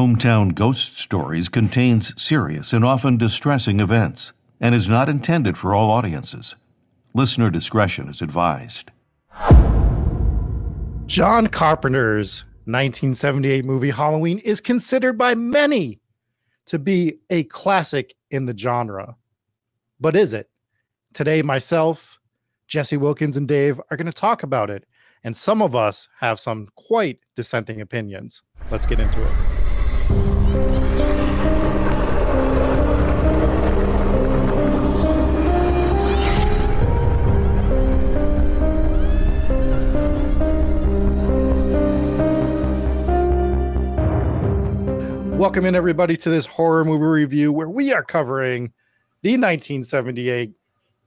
Hometown Ghost Stories contains serious and often distressing events and is not intended for all audiences. Listener discretion is advised. John Carpenter's 1978 movie Halloween is considered by many to be a classic in the genre. But is it? Today, myself, Jesse Wilkins, and Dave are going to talk about it. And some of us have some quite dissenting opinions. Let's get into it. Welcome in, everybody, to this horror movie review where we are covering the 1978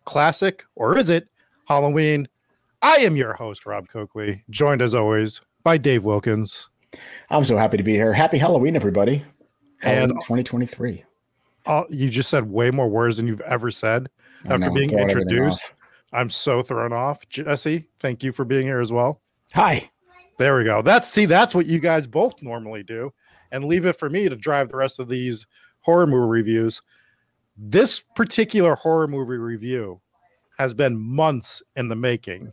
classic, or is it Halloween? I am your host, Rob Coakley, joined as always by Dave Wilkins. I'm so happy to be here. Happy Halloween, everybody. Halloween And- 2023. Oh, you just said way more words than you've ever said I after know, being introduced. I'm so thrown off. Jesse, thank you for being here as well. Hi. There we go. That's see, that's what you guys both normally do, and leave it for me to drive the rest of these horror movie reviews. This particular horror movie review has been months in the making.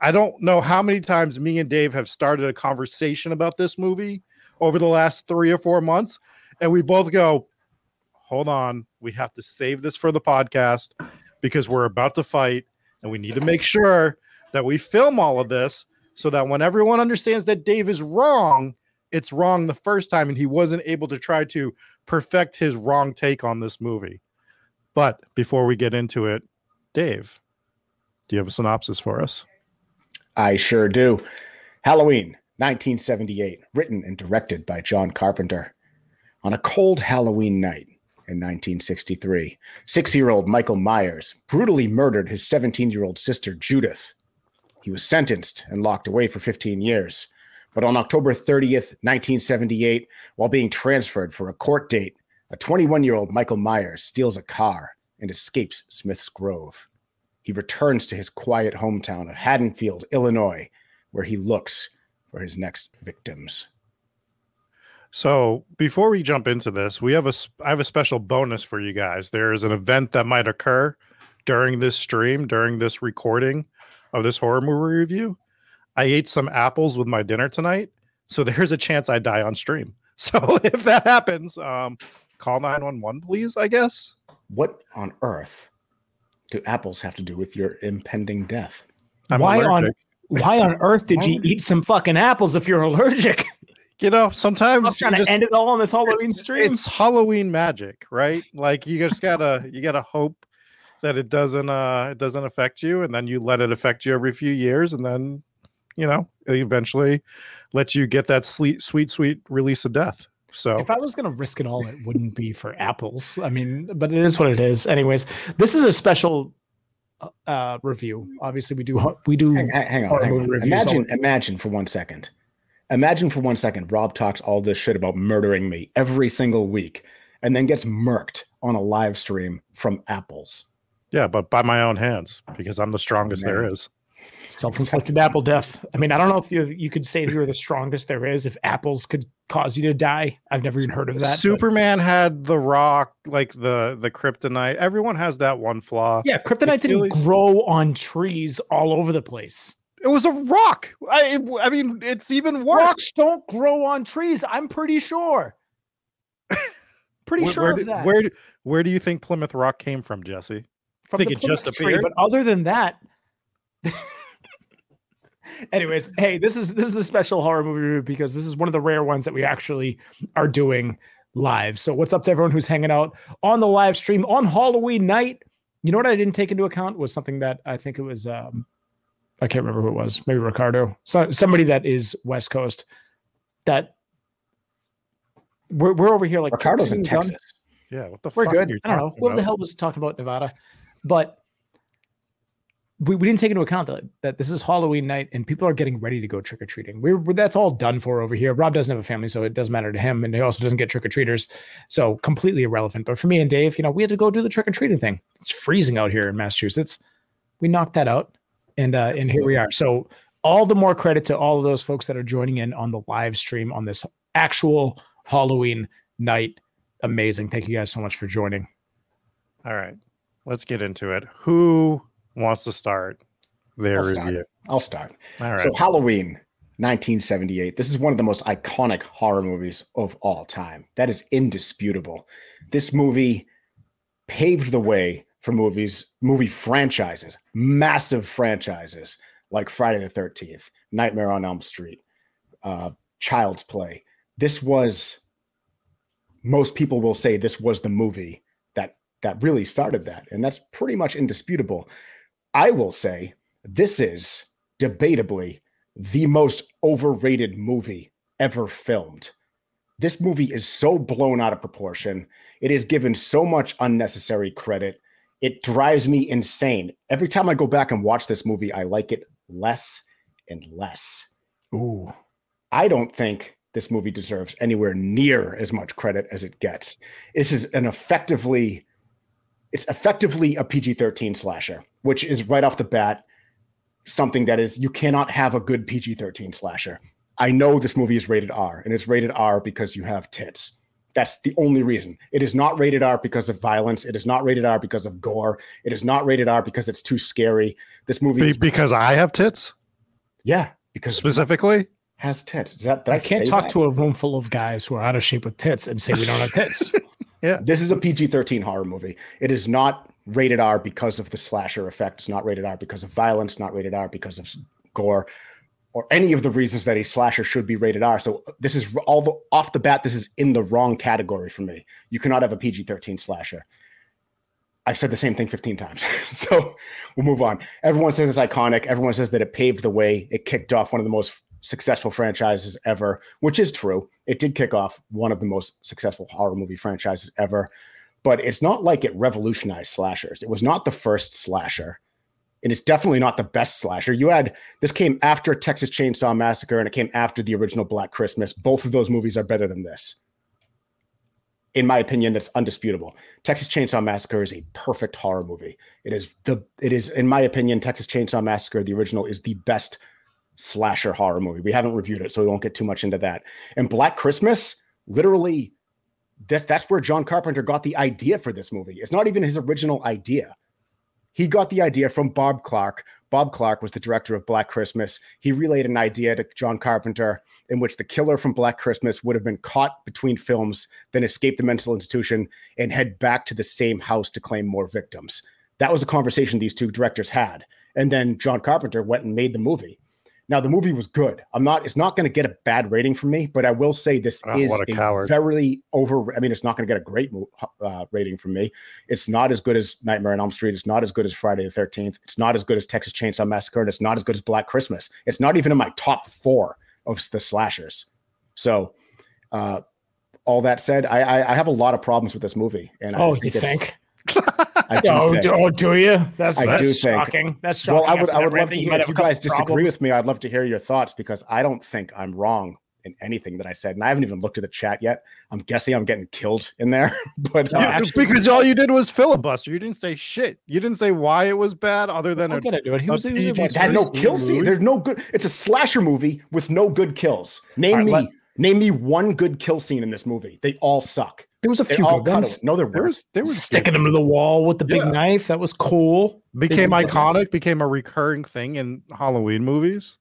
I don't know how many times me and Dave have started a conversation about this movie over the last three or four months, and we both go, "Hold on, we have to save this for the podcast because we're about to fight, and we need to make sure that we film all of this." so that when everyone understands that Dave is wrong, it's wrong the first time and he wasn't able to try to perfect his wrong take on this movie. But before we get into it, Dave, do you have a synopsis for us? I sure do. Halloween 1978, written and directed by John Carpenter. On a cold Halloween night in 1963, six year old Michael Myers brutally murdered his 17 year old sister Judith. He was sentenced and locked away for 15 years. But on October 30th, 1978, while being transferred for a court date, a 21 year old Michael Myers steals a car and escapes Smith's Grove. He returns to his quiet hometown of Haddonfield, Illinois, where he looks for his next victims. So before we jump into this, we have a I have a special bonus for you guys. There is an event that might occur during this stream, during this recording of this horror movie review. I ate some apples with my dinner tonight, so there's a chance I die on stream. So if that happens, um, call 911, please, I guess. What on earth do apples have to do with your impending death? I'm why on allergic. why on earth did you eat some fucking apples if you're allergic? You know, sometimes I'm you trying to just- end it all on this Halloween it's, stream. it's Halloween magic, right? Like you just gotta you gotta hope that it doesn't uh it doesn't affect you, and then you let it affect you every few years, and then you know it eventually let you get that sweet sweet sweet release of death. So if I was gonna risk it all, it wouldn't be for apples. I mean, but it is what it is. Anyways, this is a special uh review. Obviously, we do we do Hang, hang- hang on. hang on. Imagine, imagine for one second. Imagine for one second Rob talks all this shit about murdering me every single week and then gets murked on a live stream from apples. yeah, but by my own hands because I'm the strongest there Man. is. Self-inflicted apple death. I mean, I don't know if you you could say you're the strongest there is. If apples could cause you to die, I've never even heard of that. but- Superman had the rock, like the the kryptonite. Everyone has that one flaw. yeah, kryptonite didn't grow on trees all over the place. It was a rock. I I mean, it's even worse. Rocks don't grow on trees. I'm pretty sure. pretty Where, sure where, of do- that. where where do you think Plymouth Rock came from, Jesse? From think the it just Plymouth tree, appeared? But other than that, anyways, hey, this is this is a special horror movie review because this is one of the rare ones that we actually are doing live. So, what's up to everyone who's hanging out on the live stream on Halloween night? You know what I didn't take into account was something that I think it was. um I can't remember who it was. Maybe Ricardo. So, somebody that is West Coast. That we're we're over here like Ricardo's in toasting the gun. Texas. Yeah, what the We're fuck are good. you I don't know. talking Whoever the hell was talking about Nevada, but we, we didn't take into account that that this is Halloween night and people are getting ready to go trick or treating. We're, we're that's all done for over here. Rob doesn't have a family, so it doesn't matter to him, and he also doesn't get trick or treaters, so completely irrelevant. But for me and Dave, you know, we had to go do the trick or treating thing. It's freezing out here in Massachusetts. We knocked that out, and uh, and here we are. So all the more credit to all of those folks that are joining in on the live stream on this actual Halloween night. Amazing. Thank you guys so much for joining. All right, let's get into it. Who wants to start their I'll start. I'll start. All right. So Halloween 1978. This is one of the most iconic horror movies of all time. That is indisputable. This movie paved the way for movies, movie franchises, massive franchises like Friday the 13th, Nightmare on Elm Street, uh, Child's Play. This was most people will say this was the movie that that really started that, and that's pretty much indisputable. I will say this is debatably the most overrated movie ever filmed. This movie is so blown out of proportion. It is given so much unnecessary credit. It drives me insane. Every time I go back and watch this movie, I like it less and less. Ooh. I don't think this movie deserves anywhere near as much credit as it gets. This is an effectively it's effectively a PG-13 slasher, which is right off the bat something that is you cannot have a good PG-13 slasher. I know this movie is rated R and it's rated R because you have tits. That's the only reason. It is not rated R because of violence. It is not rated R because of gore. It is not rated R because it's too scary. This movie Be- is, because I have tits yeah, because specifically. has tits. Is that did I, I can't say talk that? to a room full of guys who are out of shape with tits and say we don't have tits. This is a PG 13 horror movie. It is not rated R because of the slasher effect. It's not rated R because of violence, not rated R because of gore, or any of the reasons that a slasher should be rated R. So uh, this is all the off the bat, this is in the wrong category for me. You cannot have a PG 13 slasher. I've said the same thing 15 times. so we'll move on. Everyone says it's iconic. Everyone says that it paved the way. It kicked off one of the most successful franchises ever, which is true. It did kick off one of the most successful horror movie franchises ever, but it's not like it revolutionized slashers. It was not the first slasher. And it's definitely not the best slasher. You had this came after Texas Chainsaw Massacre and it came after the original Black Christmas. Both of those movies are better than this. In my opinion, that's undisputable. Texas Chainsaw Massacre is a perfect horror movie. It is the it is, in my opinion, Texas Chainsaw Massacre, the original, is the best slasher horror movie. We haven't reviewed it, so we won't get too much into that. And Black Christmas, literally, that's that's where John Carpenter got the idea for this movie. It's not even his original idea. He got the idea from Bob Clark. Bob Clark was the director of Black Christmas. He relayed an idea to John Carpenter in which the killer from Black Christmas would have been caught between films, then escape the mental institution and head back to the same house to claim more victims. That was a conversation these two directors had. And then John Carpenter went and made the movie. Now the movie was good. I'm not. It's not going to get a bad rating from me, but I will say this Oh, is a a, very over. I mean, it's not going to get a great uh, rating from me. It's not as good as Nightmare on Elm Street. It's not as good as Friday the Thirteenth. It's not as good as Texas Chainsaw Massacre. And it's not as good as Black Christmas. It's not even in my top four of the slashers. So, uh, all that said, I, I I have a lot of problems with this movie. And oh, I you think? I do Oh, think. do, oh, do you? That's, I that's do think- shocking. That's shocking. Well, I would I would love to hear if you guys disagree problems. with me. I'd love to hear your thoughts because I don't think I'm wrong in anything that I said, and I haven't even looked at the chat yet. I'm guessing I'm getting killed in there, but No, uh, Yeah, actually- because all you did was filibuster. You didn't say shit. You didn't say why it was bad, other than I'll it's get into it. He a was, he was PG it had no kill scene. There's no good. It's a slasher movie with no good kills. Name All right, me let- name me one good kill scene in this movie. They all suck. There was a They few all good ones. No, there There were. was there was Sticking them to the wall with the big Yeah. knife. That was cool. became They- iconic, became a recurring thing in Halloween movies.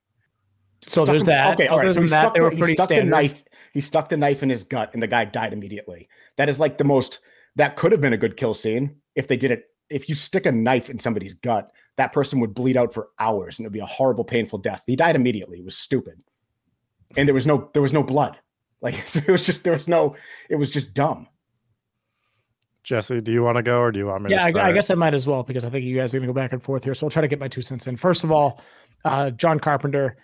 So Stuck there's him- that. Okay, all Other right. So than he that, stuck, they the, were he pretty stuck the knife. He stuck the knife in his gut, and the guy died immediately. That is like the most. That could have been a good kill scene if they did it. If you stick a knife in somebody's gut, that person would bleed out for hours, and it'd be a horrible, painful death. He died immediately. It was stupid, and there was no there was no blood. Like so it was just there was no. It was just dumb. Jesse, do you want to go or do you want me Yeah, to I. I guess I might as well because I think you guys are going to go back and forth here. So I'll try to get my two cents in. First of all, uh, John Carpenter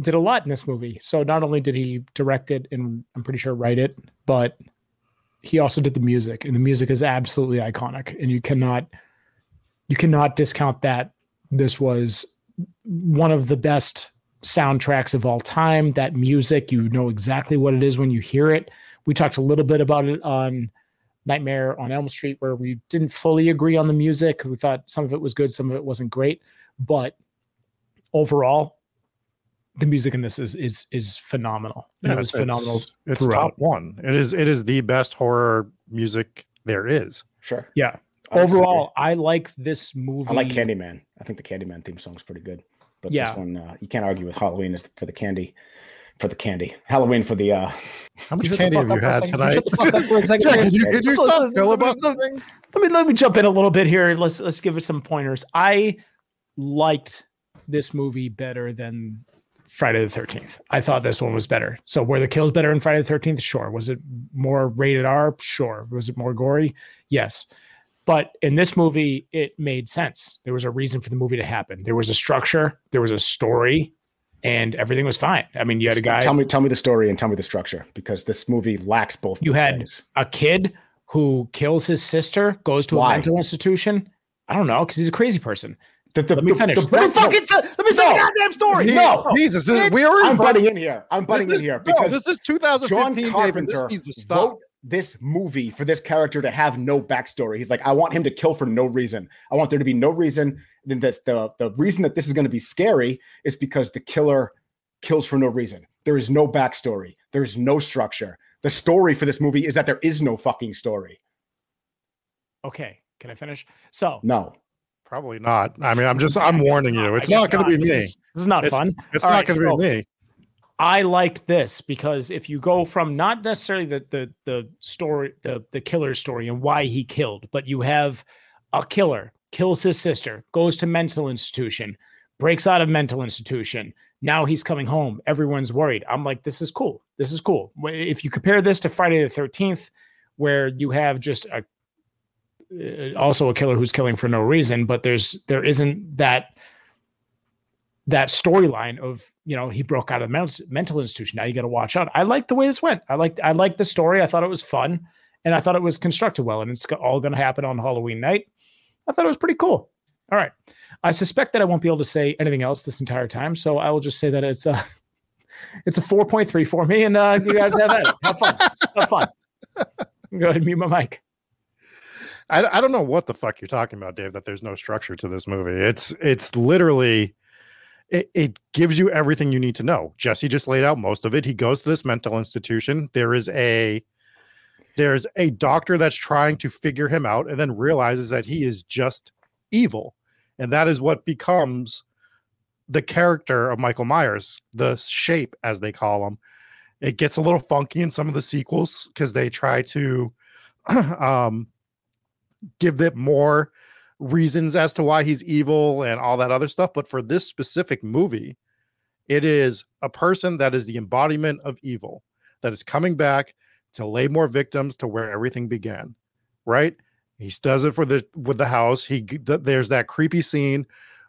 did a lot in this movie. So not only did he direct it and I'm pretty sure write it, but he also did the music, and the music is absolutely iconic. And you cannot you cannot discount that. This was one of the best soundtracks of all time. That music, you know exactly what it is when you hear it. We talked a little bit about it on Nightmare on Elm Street, where we didn't fully agree on the music. We thought some of it was good, some of it wasn't great. But overall, the music in this is is is phenomenal. Yeah, it was it's- phenomenal. It's throughout. top one. It is. It is the best horror music there is. Sure. Yeah. I would Overall, I like this movie. I like Candyman. I think the Candyman theme song is pretty good. But Yeah. this one, uh, you can't argue with Halloween is for the candy, for the candy. Halloween for the. uh How much You shut the candy have you up for a had second. tonight? Shut the fuck up for a second. Jack, you, can you Listen, stop listen, filibustering? let me let me jump in a little bit here. Let's let's give it some pointers. I liked this movie better than Friday the Thirteenth. I thought this one was better. So were the kills better in Friday the Thirteenth? Sure. Was it more rated R? Sure. Was it more gory? Yes. But in this movie, it made sense. There was a reason for the movie to happen. There was a structure. There was a story, and everything was fine. I mean, you had a guy. Tell me, tell me the story and tell me the structure because this movie lacks both. You had- things. a kid who kills his sister, goes to Why? a mental institution. I don't know because he's a crazy person. The, the, Let me the- finish. the let me fucking say, let me say No. the goddamn story. He- No. Oh, Jesus, this- we are I'm butting in here. I'm butting this in is, here no, because this is John 2015. David. Carpenter This needs to stop. wrote this movie for this character to have no backstory. He's like, I want him to kill for no reason. I want there to be no reason. Then that's the the reason that this is going to be scary is because the killer kills for no reason. There is no backstory. There is no structure. The story for this movie is that there is no fucking story. Okay, can I finish? So No. Probably not. I mean, I'm just, I'm warning you. It's guess not going to be This me. is, this is not It's- fun. It's All not right, going to so- be me. I liked this because if you go from not necessarily the the the story, the the killer story and why he killed, but you have a killer kills his sister, goes to mental institution, breaks out of mental institution. Now he's coming home. Everyone's worried. I'm like, this is cool. This is cool. If you compare this to Friday the Thirteenth, where you have just a uh, also a killer who's killing for no reason, but there's there isn't that that storyline of you know he broke out of mental, mental institution. Now you got to watch out. I like the way this went. I liked I liked the story. I thought it was fun, and I thought it was constructed well. And it's all going to happen on Halloween night. I thought it was pretty cool. All right, I suspect that I won't be able to say anything else this entire time, so I will just say that it's a it's a four point three for me, and uh, you guys have at it. Have fun. Have fun. Go ahead and mute my mic. I, I don't know what the fuck you're talking about, Dave. That there's no structure to this movie. It's it's literally it, it gives you everything you need to know. Jesse just laid out most of it. He goes to this mental institution. There is a there's a doctor that's trying to figure him out and then realizes that he is just evil. And that is what becomes the character of Michael Myers, the shape, as they call him. It gets a little funky in some of the sequels because they try to um give it more reasons as to why he's evil and all that other stuff. But for this specific movie, it is a person that is the embodiment of evil that is coming back to lay more victims to where everything began. Right? He does it for the with the house. He there's that creepy scene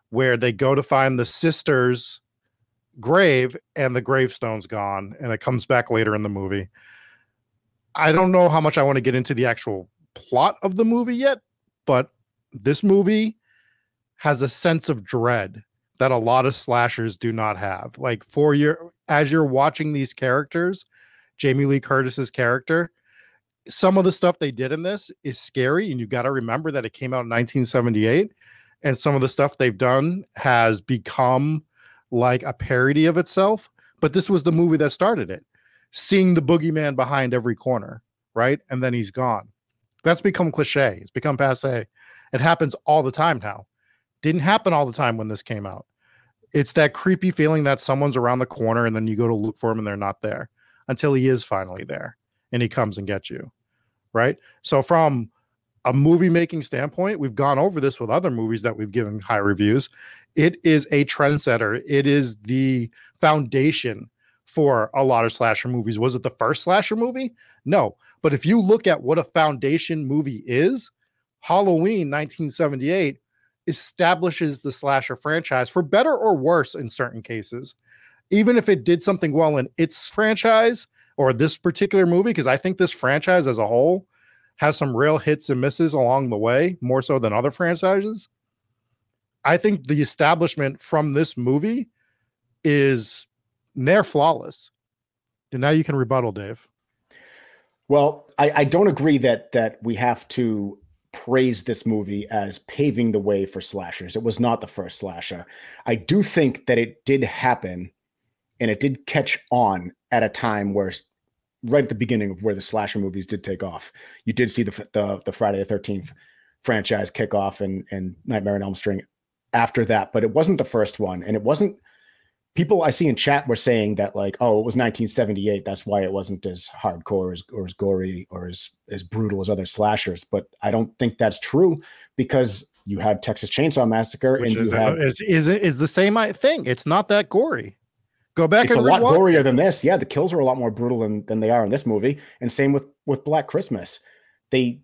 where they go to find the sister's grave and the gravestone's gone, and it comes back later in the movie. I don't know how much I want to get into the actual plot of the movie yet, but this movie has a sense of dread that a lot of slashers do not have. Like for your as you're watching these characters, Jamie Lee Curtis's character, some of the stuff they did in this is scary and you got to remember that it came out in 1978 and some of the stuff they've done has become like a parody of itself, but this was the movie that started it. Seeing the boogeyman behind every corner, right? And then he's gone. That's become cliche. It's become passe. It happens all the time now. Didn't happen all the time when this came out. It's that creepy feeling that someone's around the corner and then you go to look for him and they're not there until he is finally there and he comes and gets you. Right. So, from a movie making standpoint, we've gone over this with other movies that we've given high reviews. It is a trendsetter, it is the foundation for a lot of slasher movies. Was it the first slasher movie? No. But if you look at what a foundation movie is, Halloween 1978 establishes the slasher franchise for better or worse in certain cases. Even if it did something well in its franchise or this particular movie, because I think this franchise as a whole has some real hits and misses along the way, more so than other franchises. I think the establishment from this movie is near flawless. And now you can rebuttal, Dave. Well, I, I don't agree that that we have to praise this movie as paving the way for slashers. It was not the first slasher. I do think that it did happen and it did catch on at a time where right at the beginning of where the slasher movies did take off. You did see the the, the Friday the Thirteenth franchise kick off and and Nightmare on Elm Street after that, but it wasn't the first one, and it wasn't. People I see in chat were saying that like, oh, it was 1978. That's why it wasn't as hardcore as, or as gory or as as brutal as other slashers. But I don't think that's true because you had Texas Chainsaw Massacre Which and is, you had is, is is the same thing. It's not that gory. Go back it's a lot rewatch gorier than this. Yeah, the kills are a lot more brutal than, than they are in this movie. And same with with Black Christmas. They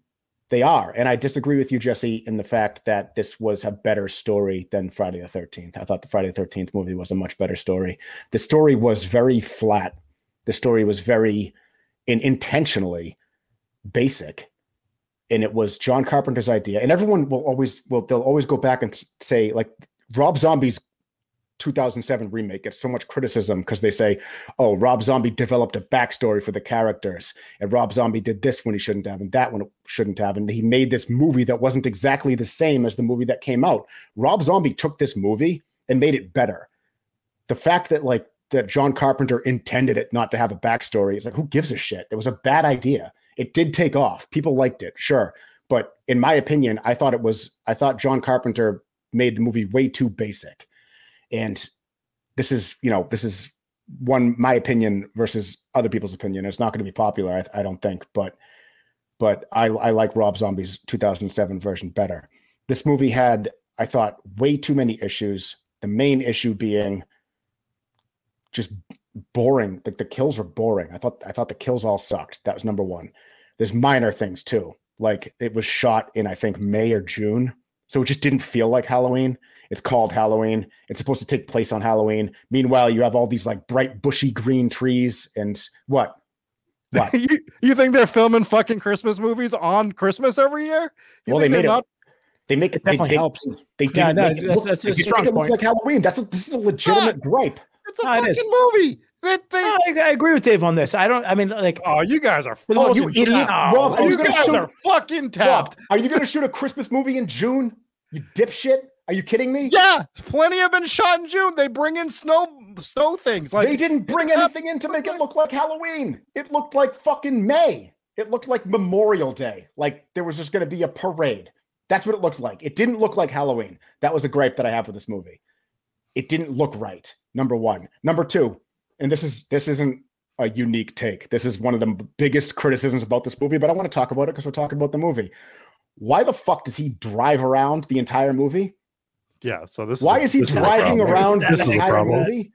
they are. And I disagree with you, Jesse, in the fact that this was a better story than Friday the 13th. I thought the Friday the 13th movie was a much better story. The story was very flat. The story was very in, intentionally basic. And it was John Carpenter's idea. And everyone will always will they'll always go back and say, like Rob Zombie's 2007 remake gets so much criticism because they say, oh, Rob Zombie developed a backstory for the characters, and Rob Zombie did this when he shouldn't have, and that one shouldn't have, and he made this movie that wasn't exactly the same as the movie that came out. Rob Zombie took this movie and made it better. The fact that like that John Carpenter intended it not to have a backstory is like, who gives a shit? It was a bad idea. It did take off. People liked it, sure. But in my opinion, I thought it was, I thought John Carpenter made the movie way too basic and this is you know this is one my opinion versus other people's opinion. It's not going to be popular I, I don't think but but I, I like rob zombie's 2007 version better. This movie had i thought way too many issues the main issue being just boring. Like the kills were boring. I thought i thought the kills all sucked. That was number one. There's minor things too. Like it was shot in i think may or june so it just didn't feel like halloween it's called Halloween. It's supposed to take place on Halloween. Meanwhile, you have all these like bright, bushy green trees and what? What? you, you think they're filming fucking Christmas movies on Christmas every year? You well, they think they're made it. not- They make it. It definitely they, helps. They, Yeah, no, make it that's- that's a they didn't strong it look point. like Halloween. That's a, this is a legitimate gripe. It's a Ah, it fucking is. movie. They, they, I, I agree with Dave on this. I don't. I mean, like, oh, you guys are Oh, fucking you idiot, tapped. Rob! Are you You gonna guys shoot? are fucking Rob, tapped. are you going to shoot a Christmas movie in June? You dipshit! Are you kidding me? Yeah, plenty have been shot in June. They bring in snow snow things like they didn't bring anything in to make it look like Halloween. It looked like fucking May. It looked like Memorial Day. Like there was just going to be a parade. That's what it looked like. It didn't look like Halloween. That was a gripe that I have with this movie. It didn't look right. Number one. Number two, and this is this isn't a unique take. This is one of the biggest criticisms about this movie, but I want to talk about it because we're talking about the movie. Why the fuck does he drive around the entire movie? Yeah, so this Why a- is he this a driving problem. around This the is a entire problem. movie?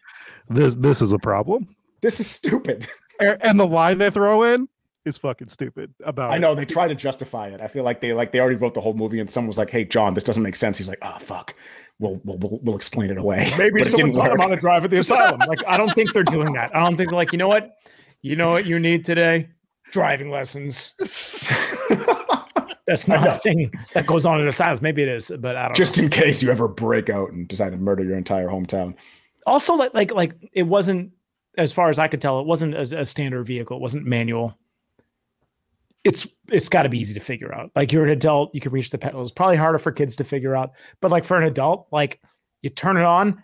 This this is a problem. This is stupid. And and the line they throw in is fucking stupid about I it. know they try to justify it. I feel like they like they already wrote the whole movie, and someone was like, "Hey, John, this doesn't make sense." He's like, "Ah, fuck, we'll, we'll we'll we'll explain it away." maybe But it someone didn't taught him work. how drive at the asylum. Like, I don't think they're doing that. I don't think like, you know what, you know what you need today, driving lessons. That's not a thing that goes on in asylums. Maybe it is, but I don't. Just in case you ever break out and decide to murder your entire hometown. also like like like it wasn't as far as I could tell, it wasn't a, a standard vehicle. It wasn't manual. It's it's got to be easy to figure out. Like you're an adult, you can reach the pedals. Probably harder for kids to figure out, but like for an adult, like you turn it on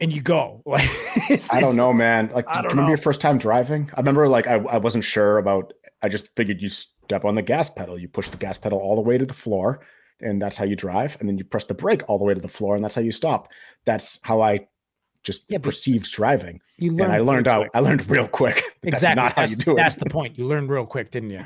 and you go. Like it's- I don't know, man. Like, do you remember know. your first time driving? I remember, like, I, I wasn't sure about. I just figured you step on the gas pedal, you push the gas pedal all the way to the floor, and that's how you drive. And then you press the brake all the way to the floor, and that's how you stop. That's how I just Yeah, perceived driving. You And I learned out. I learned real quick. that exactly. That's not how you do it. that's the point. You learned real quick, didn't you?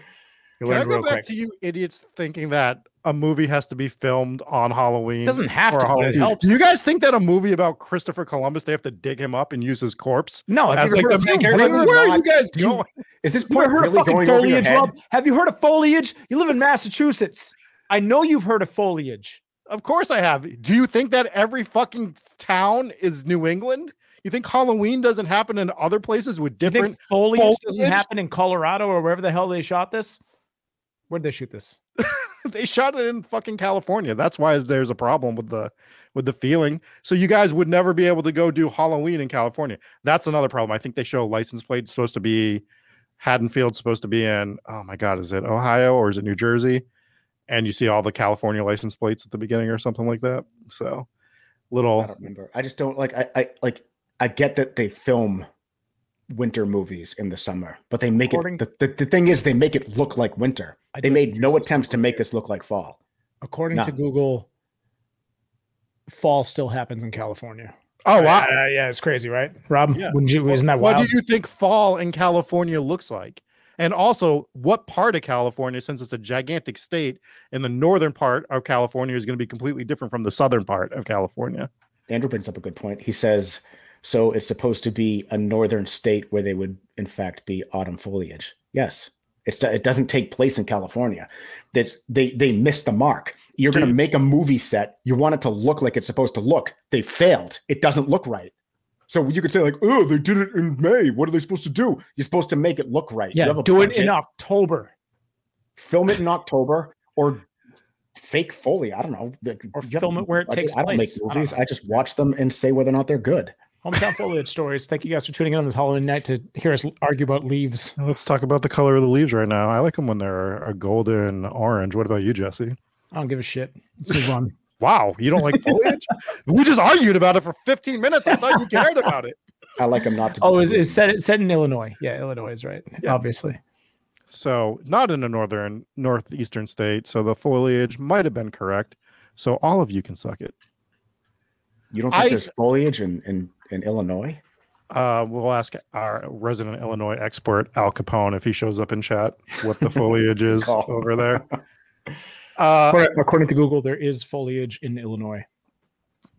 You Can I go real back quick. to you idiots thinking that a movie has to be filmed on Halloween? It doesn't have or to, but Halloween? it helps. Do you guys think that a movie about Christopher Columbus they have to dig him up and use his corpse no, have as you like ever the heard main character? really Where are you guys do you- going? Is this You ever point heard of really fucking going over your foliage, head? Rob? Have you heard of foliage? You live in Massachusetts. I know you've heard of foliage. Of course I have. Do you think that every fucking town is New England? You think Halloween doesn't happen in other places with You different? think foliage, doesn't happen in Colorado or wherever the hell they shot this? Where'd they shoot this? they shot it in fucking California. That's why there's a problem with the with the feeling. So you guys would never be able to go do Halloween in California. That's another problem. I think they show license plate supposed to be Haddonfield supposed to be in oh my god, is it Ohio or is it New Jersey? And you see all the California license plates at the beginning or something like that. So little I don't remember. I just don't like. I, I like. I get that they film winter movies in the summer, but they make According- it. The, the, the thing is, they make it look like winter. I They made no think this is attempts to make this look like fall. According No. to Google, fall still happens in California. Oh wow. Uh, yeah, it's crazy, right? Rob, Yeah. wouldn't you? Isn't that wild? what do you think fall in California looks like? And also, what part of California, since it's a gigantic state, and the northern part of California is going to be completely different from the southern part of California? Andrew brings up a good point. He says, so it's supposed to be a northern state where they would, in fact, be autumn foliage. Yes. It's, it doesn't take place in California. That they they missed the mark. You're going to make a movie set. You want it to look like it's supposed to look. They failed. It doesn't look right. So you could say like, oh, they did it in May. What are they supposed to do? You're supposed to make it look right. You yeah, do it in October. film it in October or fake Foley. I don't know. Or You film it where it budget. takes I don't place. I make movies. know. I just watch them and say whether or not they're good. Hometown foliage stories. Thank you guys for tuning in on this Halloween night to hear us argue about leaves. Let's talk about the color of the leaves right now. I like them when they're a golden orange. What about you, Jesse? I don't give a shit. Let's move on. Wow, you don't like foliage? we just argued about it for 15 minutes. I thought you cared about it. I like them not to. Oh, it's, green. it's set set in Illinois. Yeah, Illinois is right. Yeah. Obviously. So, not in a northern, northeastern state. So, the foliage might have been correct. So, all of you can suck it. You don't think I- there's foliage in, in, in Illinois? Uh, we'll ask our resident Illinois expert, Al Capone, if he shows up in chat, what the foliage is over there. Uh, According- According to Google, there is foliage in Illinois.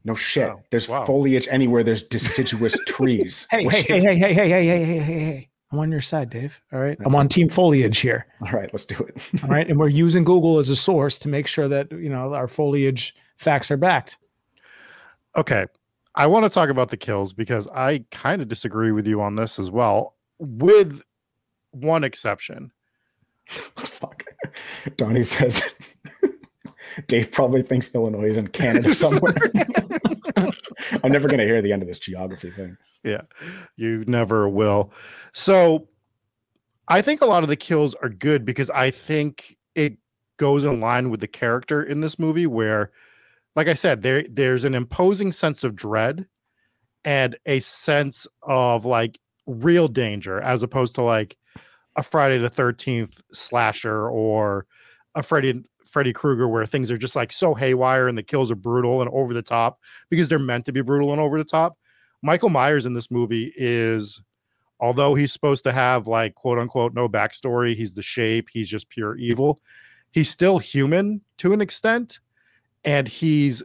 No shit. Wow. There's Wow. foliage anywhere. There's deciduous trees. Hey, hey, hey, hey, hey, hey, hey, hey, hey, hey, hey. I'm on your side, Dave. All right. I'm on team foliage here. All right, let's do it. All right. And we're using Google as a source to make sure that, you know, our foliage facts are backed. okay. I want to talk about the kills because I kind of disagree with you on this as well, with one exception. Fuck. Donnie says Dave probably thinks Illinois is in Canada somewhere. I'm never going to hear the end of this geography thing. Yeah, you never will. So I think a lot of the kills are good because I think it goes in line with the character in this movie where like I said there there's an imposing sense of dread and a sense of like real danger as opposed to like a Friday the 13th slasher or a Freddy Freddy Krueger where things are just like so haywire and the kills are brutal and over the top because they're meant to be brutal and over the top. Michael Myers in this movie is, although he's supposed to have like quote unquote no backstory, he's the shape, he's just pure evil. He's still human to an extent, and he's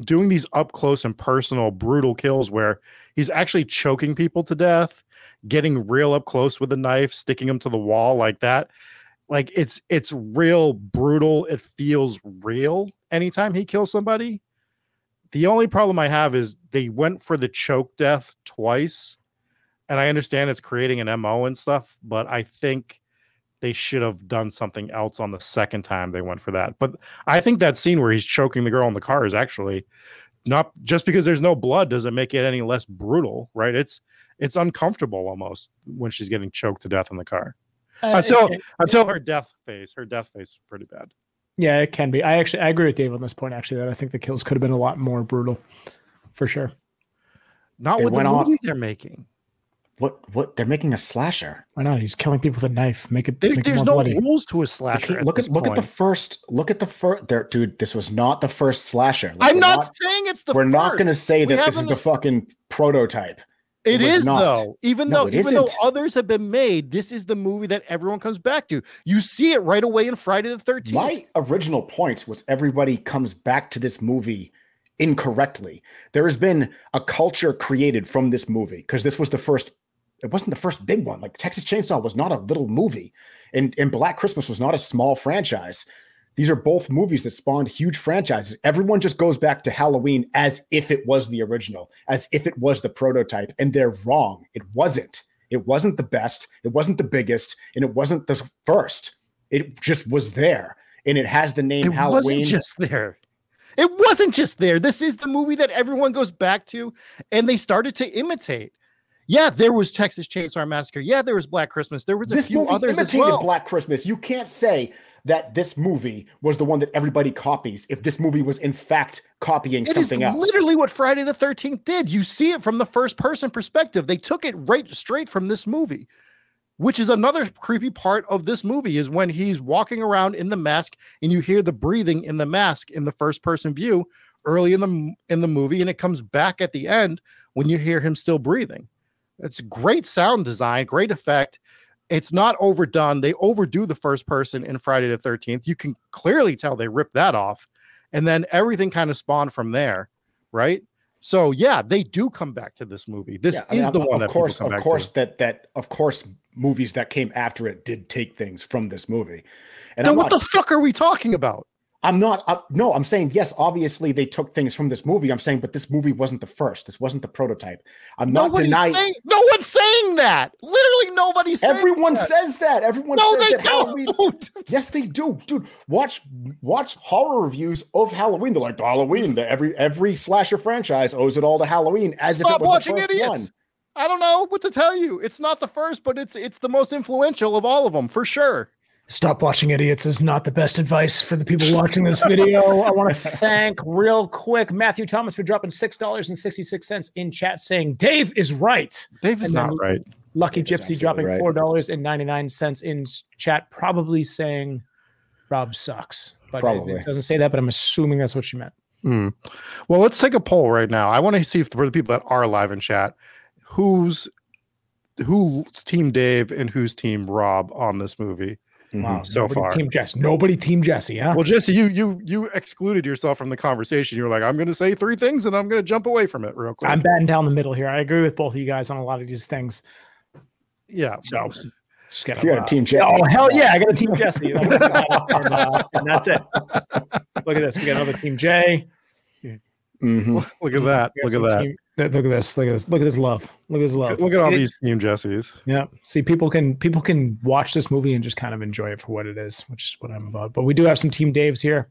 doing these up close and personal brutal kills where he's actually choking people to death, getting real up close with a knife, sticking them to the wall like that. Like it's it's real brutal. It feels real anytime he kills somebody. The only problem I have is they went for the choke death twice. And I understand it's creating an MO and stuff, but I think they should have done something else on the second time they went for that. But I think that scene where he's choking the girl in the car is actually not just because there's no blood doesn't make it any less brutal, right? It's it's uncomfortable almost when she's getting choked to death in the car. Uh, Until it- until her death face. Her death face is pretty bad. yeah, it can be. I actually I agree with Dave on this point. Actually, that I think the kills could have been a lot more brutal, for sure. Not It with the went off- they're making. What? What? They're making a slasher. Why not? He's killing people with a knife. Make it. There- make it there's more no bloody. rules to a Look slasher. at look at, this look at the first. Look at the first. There, dude. This was not the first slasher. Like, I'm we're not, saying it's the we're not going to say We that this is the ass- fucking prototype. It It was is not. though. Even No, though even though isn't. others have been made, this is the movie that everyone comes back to. You see it right away in Friday the 13th. My original point was everybody comes back to this movie incorrectly. There has been a culture created from this movie because this was the first. It wasn't the first big one. Like Texas Chainsaw was not a little movie, and and Black Christmas was not a small franchise. These are both movies that spawned huge franchises. Everyone just goes back to Halloween as if it was the original, as if it was the prototype, and they're wrong. It wasn't. It wasn't the best. It wasn't the biggest, and it wasn't the first. It just was there, and it has the name Halloween. it Halloween. wasn't just there. It wasn't just there. This is the movie that everyone goes back to and they started to imitate. Yeah, there was Texas Chainsaw Massacre. Yeah, there was Black Christmas. There was a This few movie others as well. Black Christmas. You can't say that this movie was the one that everybody copies if this movie was in fact copying It something else. literally what Friday the 13th did. You see it from the first person perspective. They took it right straight from this movie, which is another creepy part of this movie is when he's walking around in the mask and you hear the breathing in the mask in the first person view early in the in the movie and it comes back at the end when you hear him still breathing. It's great sound design, great effect. It's not overdone. They overdo the first person in Friday the 13th. You can clearly tell they ripped that off and then everything kind of spawned from there, right? So yeah, they do come back to this movie. This Yeah, I mean, is the of- one of course, of back course, to. that that of course, movies that came after it did take things from this movie. And Then I'm what not, the fuck are we talking about? I'm not. No, I'm saying yes. Obviously, they took things from this movie. I'm saying, but this movie wasn't the first. This wasn't the prototype. I'm not Nobody's denying. saying. No one's saying that. Literally, nobody's saying. Everyone that. says that. Everyone No, says they that don't. Yes, they do, dude. Watch watch horror reviews of Halloween. They're like Halloween. That every every slasher franchise owes it all to Halloween, as if Stop it was watching the first idiots. one. I don't know what to tell you. It's not the first, but it's it's the most influential of all of them for sure. Stop watching idiots is not the best advice for the people watching this video. I want to thank real quick Matthew Thomas for dropping six dollars and sixty six cents in chat, saying Dave is right. Dave is And not right. Lucky Dave Gypsy dropping right. four dollars and ninety nine cents in chat, probably saying Rob sucks. But Probably. it doesn't say that, but I'm assuming that's what she meant. Hmm. Well, let's take a poll right now. I want to see if for the people that are live in chat, who's who's team Dave and who's team Rob on this movie. Wow, So nobody far. team Jesse. Nobody team Jesse, huh? Well, Jesse, you you you excluded yourself from the conversation. You were like, I'm going to say three things and I'm going to jump away from it real quick. I'm batting down the middle here. I agree with both of you guys on a lot of these things. yeah. So just gotta, You got a uh, team Jesse. Oh hell yeah! I got a team Jesse, and, uh, and that's it. Look at this. We got another team J. Mhm. Look at that. Look at that. team- look at this. Look at this. Look at this love. Look at this love. Look at all See, these team Jessies. Yeah. See, people can people can watch this movie and just kind of enjoy it for what it is, which is what I'm about. But we do have some team Daves here.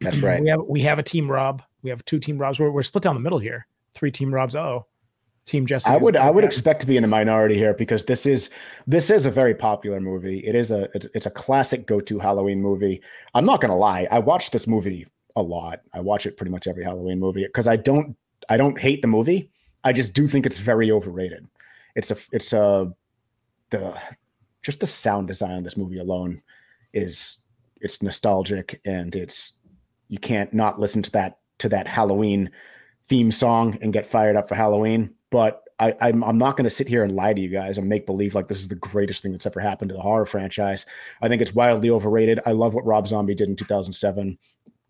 That's right. We have we have a team Rob. We have two team Robs. We're, we're split down the middle here. Three team Robs. Oh, team Jesse. I would I would back. expect to be in the minority here because this is this is a very popular movie. It is a it's, it's a classic go to Halloween movie. I'm not gonna lie, I watched this movie a lot. I watch it pretty much every Halloween movie because I don't I don't hate the movie. I just do think it's very overrated. It's a it's a the just the sound design of this movie alone is it's nostalgic and it's you can't not listen to that to that Halloween theme song and get fired up for Halloween. But I, I'm, I'm not going to sit here and lie to you guys and make believe like this is the greatest thing that's ever happened to the horror franchise. I think it's wildly overrated. I love what Rob Zombie did in 2007.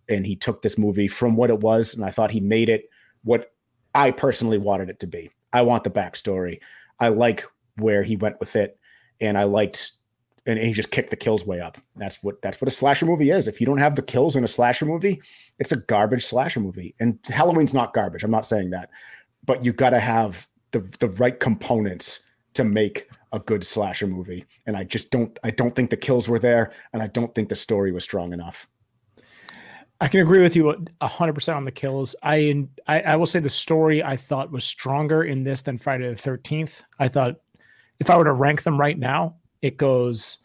And he took this movie from what it was, and I thought he made it what I personally wanted it to be. I want the backstory. I like where he went with it, and I liked, and he just kicked the kills way up. That's what that's what a slasher movie is. If you don't have the kills in a slasher movie, it's a garbage slasher movie. And Halloween's not garbage. I'm not saying that, but you got to have the the right components to make a good slasher movie. And I just don't I don't think the kills were there, and I don't think the story was strong enough. I can agree with you a hundred percent on the kills. I, I I will say the story I thought was stronger in this than Friday the Thirteenth. I thought if I were to rank them right now, it goes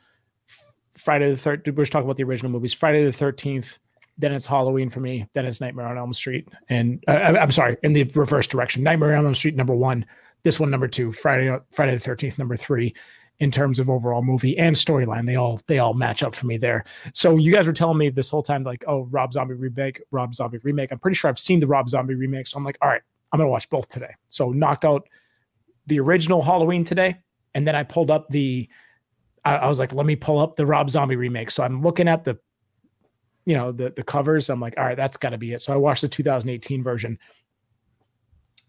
Friday the Third. We're just talking about the original movies. Friday the Thirteenth, then it's Halloween for me. Then it's Nightmare on Elm Street, and uh, I- I'm sorry, in the reverse direction. Nightmare on Elm Street number one. This one number two. Friday Friday the Thirteenth number three. In terms of overall movie and storyline, they all they all match up for me there. So you guys were telling me this whole time, like, oh, Rob Zombie remake, Rob Zombie remake. I'm pretty sure I've seen the Rob Zombie remake. So I'm like, all right, I'm gonna watch both today. So knocked out the original Halloween today, and then I pulled up the. I, I was like, let me pull up the Rob Zombie remake. So I'm looking at the, you know, the the covers. I'm like, all right, that's got to be it. So I watched the 2018 version.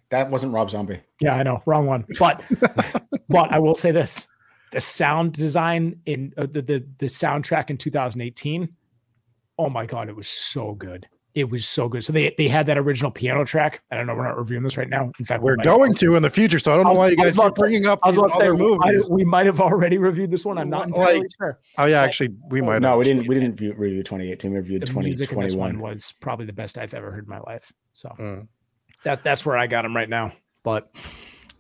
That wasn't Rob Zombie. Yeah, I know, wrong one. But but I will say this: the sound design in uh, the, the the soundtrack in 2018. Oh my god, it was so good. It was so good. So they they had that original piano track. I don't know. We're not reviewing this right now. In fact, we We're might- going to in the future, so I don't I know was- why you guys keep about to say- bringing up I was these about to say other we might, movies. we might have already reviewed this one. I'm not Like- entirely sure. Oh yeah, actually, we might. No, we didn't. We didn't review, review 2018. We reviewed The music in this one 2021. was probably the best I've ever heard in my life. So Mm. that that's where I got him right now. But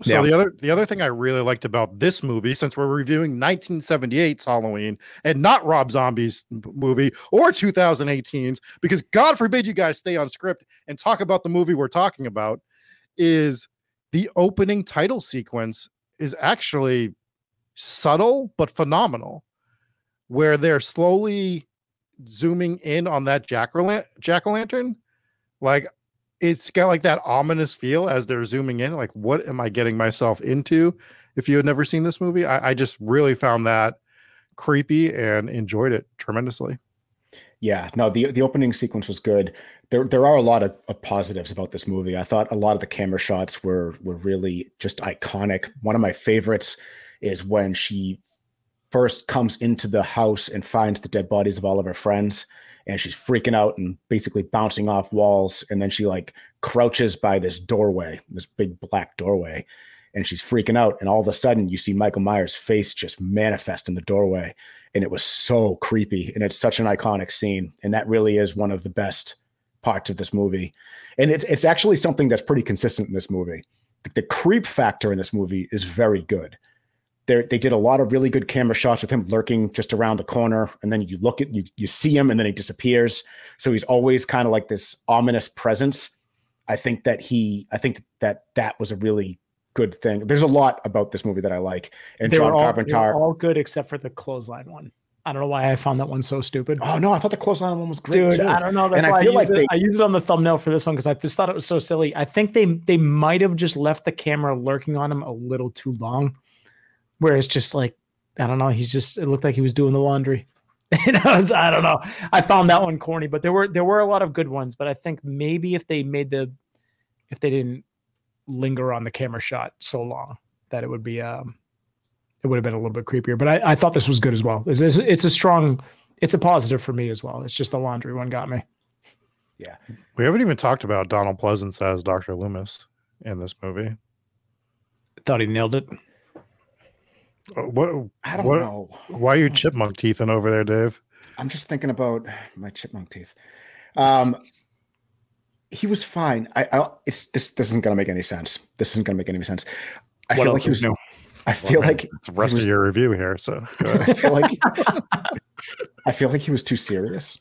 So Yeah. the other the other thing I really liked about this movie, since we're reviewing 1978's Halloween and not Rob Zombie's movie or 2018's, because God forbid you guys stay on script and talk about the movie we're talking about, is the opening title sequence is actually subtle but phenomenal, where they're slowly zooming in on that jack jack o' lantern, like it's got like that ominous feel as they're zooming in. Like, what am I getting myself into? If you had never seen this movie, I, I just really found that creepy and enjoyed it tremendously. Yeah, no, the the opening sequence was good. There there are a lot of, of positives about this movie. I thought a lot of the camera shots were were really just iconic. One of my favorites is when she first comes into the house and finds the dead bodies of all of her friends and she's freaking out and basically bouncing off walls and then she like crouches by this doorway, this big black doorway and she's freaking out and all of a sudden you see Michael Myers' face just manifest in the doorway and it was so creepy and it's such an iconic scene and that really is one of the best parts of this movie. And it's it's actually something that's pretty consistent in this movie. The, the creep factor in this movie is very good they they did a lot of really good camera shots with him lurking just around the corner and then you look at you you see him and then he disappears so he's always kind of like this ominous presence i think that he i think that that was a really good thing there's a lot about this movie that i like and They john all, they carpenter all good except for the clothesline one. I don't know why I found that one so stupid. Oh no, I thought the clothesline one was great. Dude, too. I don't know. That's And I why I, feel used like it. they- I used it on the thumbnail for this one because I just thought it was so silly. I think they they might have just left the camera lurking on him a little too long, where it's just like I don't know. He's just it looked like he was doing the laundry. And I was I don't know. I found that one corny, but there were there were a lot of good ones. But I think maybe if they made the if they didn't linger on the camera shot so long that it would be um it would have been a little bit creepier. But I, I thought this was good as well. It's, it's, it's a strong, it's a positive for me as well. It's just the laundry one got me. Yeah. We haven't even talked about Donald Pleasence as Dr. Loomis in this movie. Thought he nailed it. Uh, What? I don't what- know. Why are you chipmunk teething over there, Dave? I'm just thinking about my chipmunk teeth. Um, he was fine. I, I it's this. This isn't gonna make any sense. This isn't gonna make any sense. I What feel like he was. new? I feel Well, like It's the rest was- of your review here. So go ahead. I feel like I feel like he was too serious.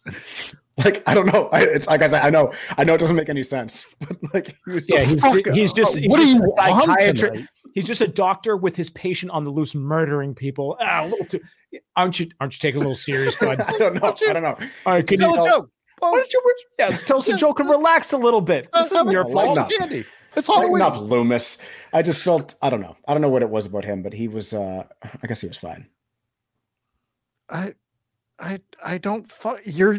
Like I don't know. I, it's like I said, I know. I know it doesn't make any sense, but like he was. Yeah, he's Fuck, he's just he's what do just you a psychiatrist. He's just a doctor with his patient on the loose, murdering people. Ah, a little too. Aren't you? Aren't you taking a little serious, bud? I don't know. I don't know. All right, can you? Tell a joke. Why don't you? Yeah, let's tell us a joke and relax a little bit. Uh, This isn't your fault. candy. It's Lighten Halloween. up, Loomis. I just felt. I don't know. I don't know what it was about him, but he was. uh I guess he was fine. I, I, I don't. Fu- you're.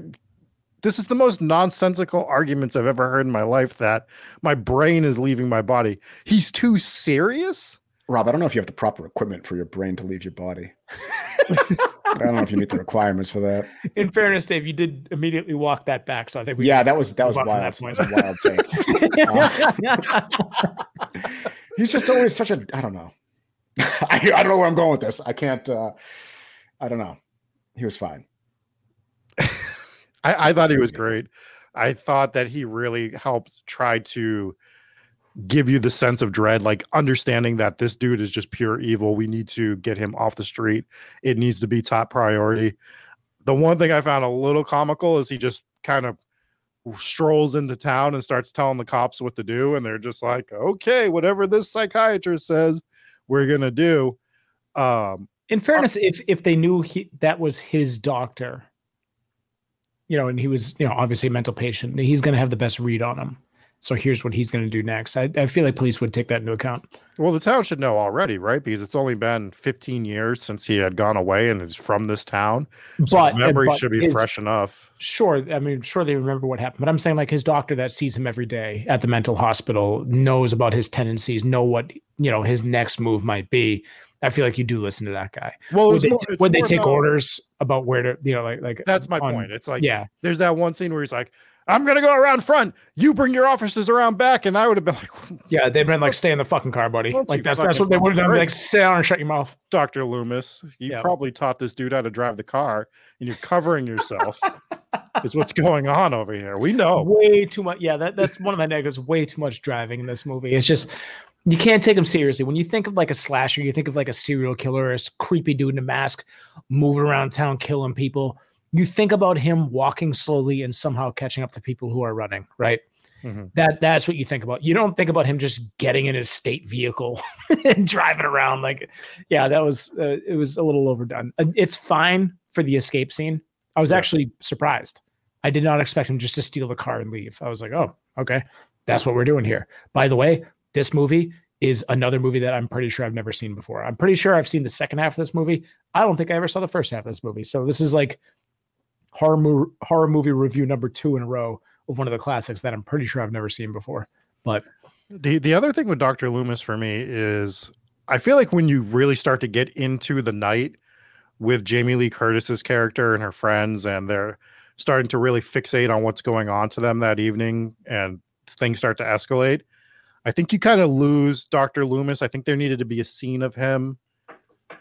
This is the most nonsensical arguments I've ever heard in my life. That my brain is leaving my body. He's too serious. Rob, I don't know if you have the proper equipment for your brain to leave your body. I don't know if you meet the requirements for that. In fairness, Dave, you did immediately walk that back, so I think we. Yeah, that was that was wild. from That that was a wild take. He's just always such a. I don't know. I, I don't know where I'm going with this. I can't. uh I don't know. He was fine. I, I thought he was great. I thought that he really helped try to give you the sense of dread, like understanding that this dude is just pure evil. We need to get him off the street. It needs to be top priority. The one thing I found a little comical is he just kind of strolls into town and starts telling the cops what to do, and they're just like, "Okay, whatever this psychiatrist says, we're gonna do." Um, In fairness, if if they knew he that was his doctor, you know, and he was, you know, obviously a mental patient, he's going to have the best read on him. So here's what he's going to do next. I, I feel like police would take that into account. Well, the town should know already, right? Because it's only been 15 years since he had gone away and is from this town. So But memory but should be his- fresh enough. Sure, I mean, sure they remember what happened, but I'm saying like his doctor that sees him every day at the mental hospital knows about his tendencies, know what you know his next move might be. I feel like you do listen to that guy. Well, Would they, more- would they take about- orders about where to, you know, like like That's my on- point. It's like yeah, there's that one scene where he's like, "I'm gonna go around front. You bring your officers around back," and I would have been like, yeah, they've been like, stay in the fucking car, buddy. Like that's that's what they would have done. Like, sit down and shut your mouth. "Doctor Loomis, you Yeah. probably taught this dude how to drive the car, and you're covering yourself." is what's going on over here. We know. Way too much. Yeah, that, that's one of my negatives. Way too much driving in this movie. It's just You can't take him seriously. When you think of like a slasher, you think of like a serial killer, a creepy dude in a mask moving around town killing people. You think about him walking slowly and somehow catching up to people who are running, right? Mm-hmm. That that's what you think about. You don't think about him just getting in his state vehicle and driving around like, yeah, that was uh, it was a little overdone. It's fine for the escape scene. I was yeah. actually surprised. I did not expect him just to steal the car and leave. I was like, oh, okay, that's what we're doing here. By the way, this movie is another movie that I'm pretty sure I've never seen before. I'm pretty sure I've seen the second half of this movie. I don't think I ever saw the first half of this movie. So this is like horror mo- horror movie review number two in a row of one of the classics that I'm pretty sure I've never seen before. But the the other thing with Dr. Loomis for me is I feel like when you really start to get into the night with Jamie Lee Curtis's character and her friends and they're starting to really fixate on what's going on to them that evening and things start to escalate. I think you kind of lose Dr. Loomis. I think there needed to be a scene of him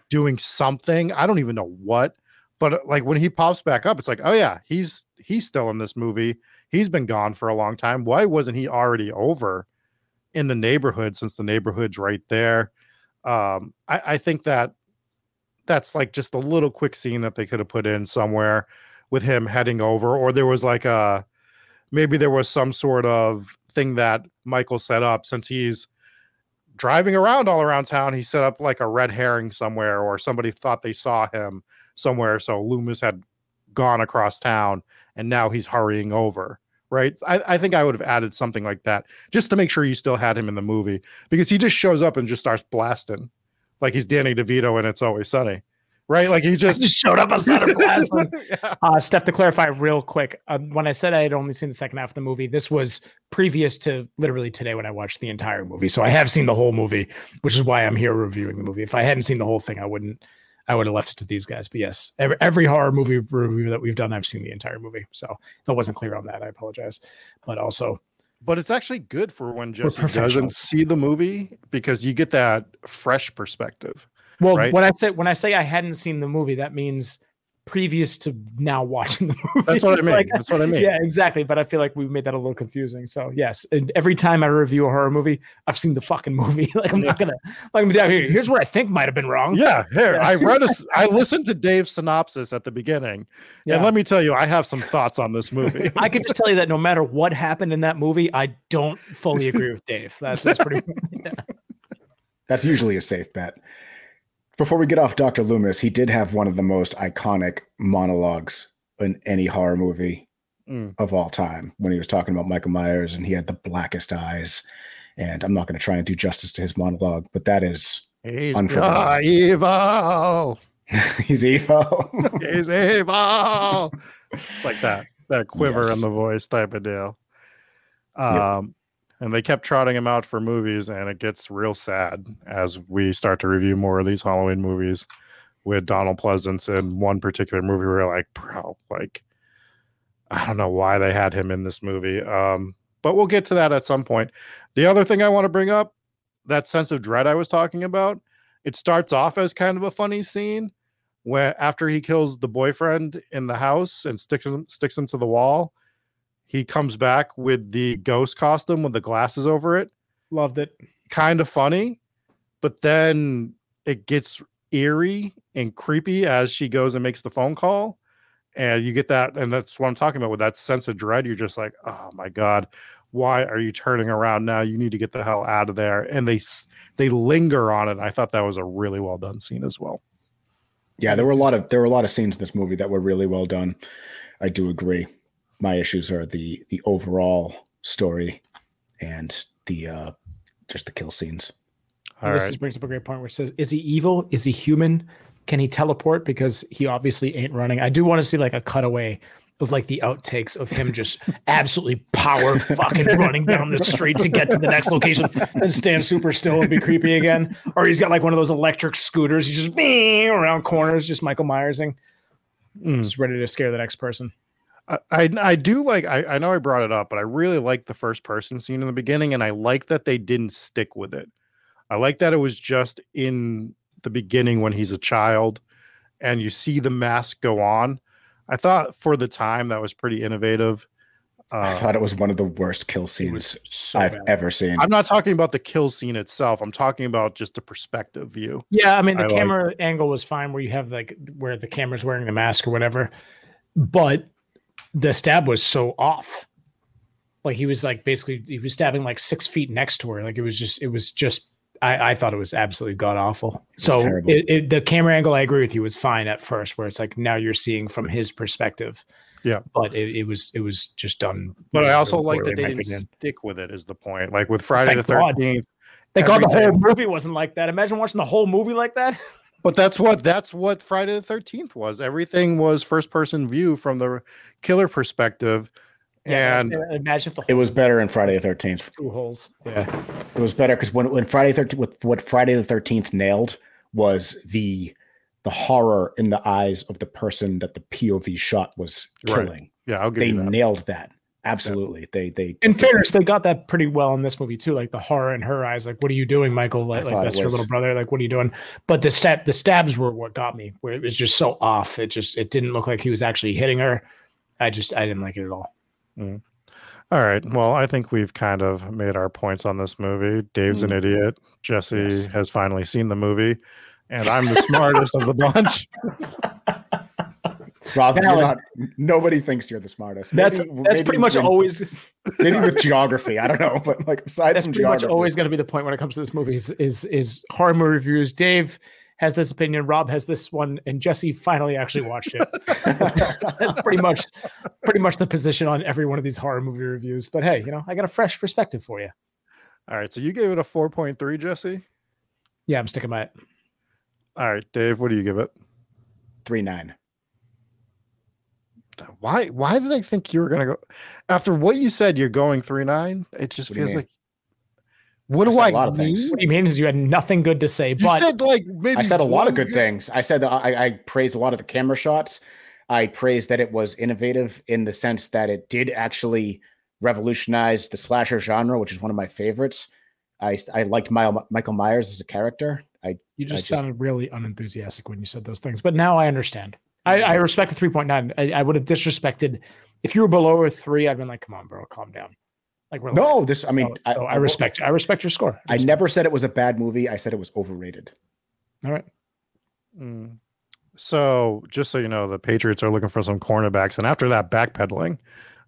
doing something. I don't even know what, but like when he pops back up, it's like, oh yeah, he's he's still in this movie. He's been gone for a long time. Why wasn't he already over in the neighborhood since the neighborhood's right there? Um, I, I think that that's like just a little quick scene that they could have put in somewhere with him heading over, or there was like a maybe there was some sort of thing that Michael set up since he's driving around all around town. He set up like a red herring somewhere, or somebody thought they saw him somewhere. So Loomis had gone across town and now he's hurrying over. Right. I, I think I would have added something like that just to make sure you still had him in the movie because he just shows up and just starts blasting like he's Danny DeVito and It's Always Sunny right? Like he just, just showed up outside of Plasma. yeah. uh, Steph, to clarify real quick, uh, when I said I had only seen the second half of the movie, this was previous to literally today when I watched the entire movie. So I have seen the whole movie, which is why I'm here reviewing the movie. If I hadn't seen the whole thing, I wouldn't. I would have left it to these guys. But yes, every, every horror movie review that we've done, I've seen the entire movie. So if I wasn't clear on that, I apologize. But also, but it's actually good for when Jesse doesn't see the movie because you get that fresh perspective. Well, right? when I say when I say I hadn't seen the movie, that means previous to now watching the movie. That's what I mean. like, That's what I mean. Yeah, exactly. But I feel like we made that a little confusing. So yes, and every time I review a horror movie, I've seen the fucking movie. like I'm yeah. not gonna like down here. Here's what I think might have been wrong. Yeah, here yeah. I read a, I listened to Dave's synopsis at the beginning, yeah. and let me tell you, I have some thoughts on this movie. I can just tell you that no matter what happened in that movie, I don't fully agree with Dave. That's that's pretty. Yeah. That's usually a safe bet. Before we get off Dr. Loomis, he did have one of the most iconic monologues in any horror movie mm. of all time when he was talking about Michael Myers and he had the blackest eyes. And I'm not going to try and do justice to his monologue, but that is He's evil. He's evil. He's evil. It's like that, that quiver yes. in the voice type of deal. Um, yep and they kept trotting him out for movies and it gets real sad as we start to review more of these halloween movies with donald pleasence in one particular movie where we're like bro like i don't know why they had him in this movie. Um, but we'll get to that at some point. The other thing i want to bring up that sense of dread i was talking about it starts off as kind of a funny scene when after he kills the boyfriend in the house and sticks him sticks him to the wall he comes back with the ghost costume with the glasses over it. Loved it. Kind of funny, but then it gets eerie and creepy as she goes and makes the phone call. And you get that, and that's what I'm talking about with that sense of dread. You're just like, oh my god, why are you turning around now? You need to get the hell out of there. And they they linger on it. I thought that was a really well done scene as well. Yeah, there were a lot of there were a lot of scenes in this movie that were really well done. I do agree my issues are the the overall story and the uh just the kill scenes. All this right. brings up a great point which it says, "Is he evil? Is he human? Can he teleport? Because he obviously ain't running." I do want to see like a cutaway of like the outtakes of him just absolutely power fucking running down the street to get to the next location and stand super still and be creepy again. Or he's got like one of those electric scooters. He's just be around corners, just Michael Myersing, mm. just ready to scare the next person. I, I do like I, I know I brought it up, but I really like the first person scene in the beginning, and I like that they didn't stick with it. I like that it was just in the beginning when he's a child and you see the mask go on. I thought for the time that was pretty innovative. I Uh, thought it was one of the worst kill scenes so I've bad. ever seen. I'm not talking about the kill scene itself. I'm talking about just the perspective view. Yeah, I mean the I like- camera angle was fine where you have like where the camera's wearing the mask or whatever, but the stab was so off. Like he was like basically he was stabbing like six feet next to her. Like it was just it was just I, I thought it was absolutely god awful. So it, it, the camera angle, I agree with you, was fine at first, where it's like now you're seeing from his perspective. Yeah. but it, it was it was just done. But I also like that they didn't opinion. stick with it. Is the point? Like with Friday Thank the God. Thirteenth. they God the whole movie wasn't like that. Imagine watching the whole movie like that. But that's what that's what Friday the Thirteenth was. Everything was first person view from the killer perspective, and imagine if the it was better in Friday the Thirteenth. two holes. Yeah. It was better because when when Friday Thirteenth, what, what Friday the Thirteenth nailed was the the horror in the eyes of the person that the POV shot was Right. killing. yeah, I'll give They you that. nailed that. Absolutely. They they In fairness, they got that pretty well in this movie too. Like the horror in her eyes, like "What are you doing, Michael?" Like, like that's your little brother. Like, "What are you doing?" But the stab, the stabs were what got me. Where it was just so off. It just it didn't look like he was actually hitting her. I just I didn't like it at all. All right. Well, I think we've kind of made our points on this movie. Dave's an Mm. idiot. Jesse Yes. has finally seen the movie, and I'm the smartest of the bunch. Rob, you're not, nobody thinks you're the smartest. That's Maybe- that's maybe pretty much in- always maybe with geography. I don't know, but like aside that's from pretty much geography, always going to be the point when it comes to this movie is, is is horror movie reviews. Dave has this opinion, Rob has this one, and Jesse finally actually watched it. that's, that's pretty much pretty much the position on every one of these horror movie reviews. But hey, you know, I got a fresh perspective for you. All right. So you gave it a 4.3, Jesse. Yeah, I'm sticking by it. All right, Dave. What do you give it? three nine. Why? Why did I think you were gonna go after what you said? You're going three nine. It just What feels like. What I do said I a lot of things. mean? What do you mean? Is you had nothing good to say, You but said like maybe I said a lot of one good things. I said that I, I praised a lot of the camera shots. I praised that it was innovative in the sense that it did actually revolutionize the slasher genre, which is one of my favorites. I I liked Michael, Michael Myers as a character. I you I just just- sounded really unenthusiastic when you said those things. But now I understand. I, I respect the 3.9. I, I would have disrespected if you were below a three. I'd been like, come on, bro, calm down. Like, relax. no, this I mean So- so I, I, respect. I respect your score. I never said it was a bad movie. I said it was overrated. All right. Mm. So just so you know, the Patriots are looking for some cornerbacks, and after that backpedaling,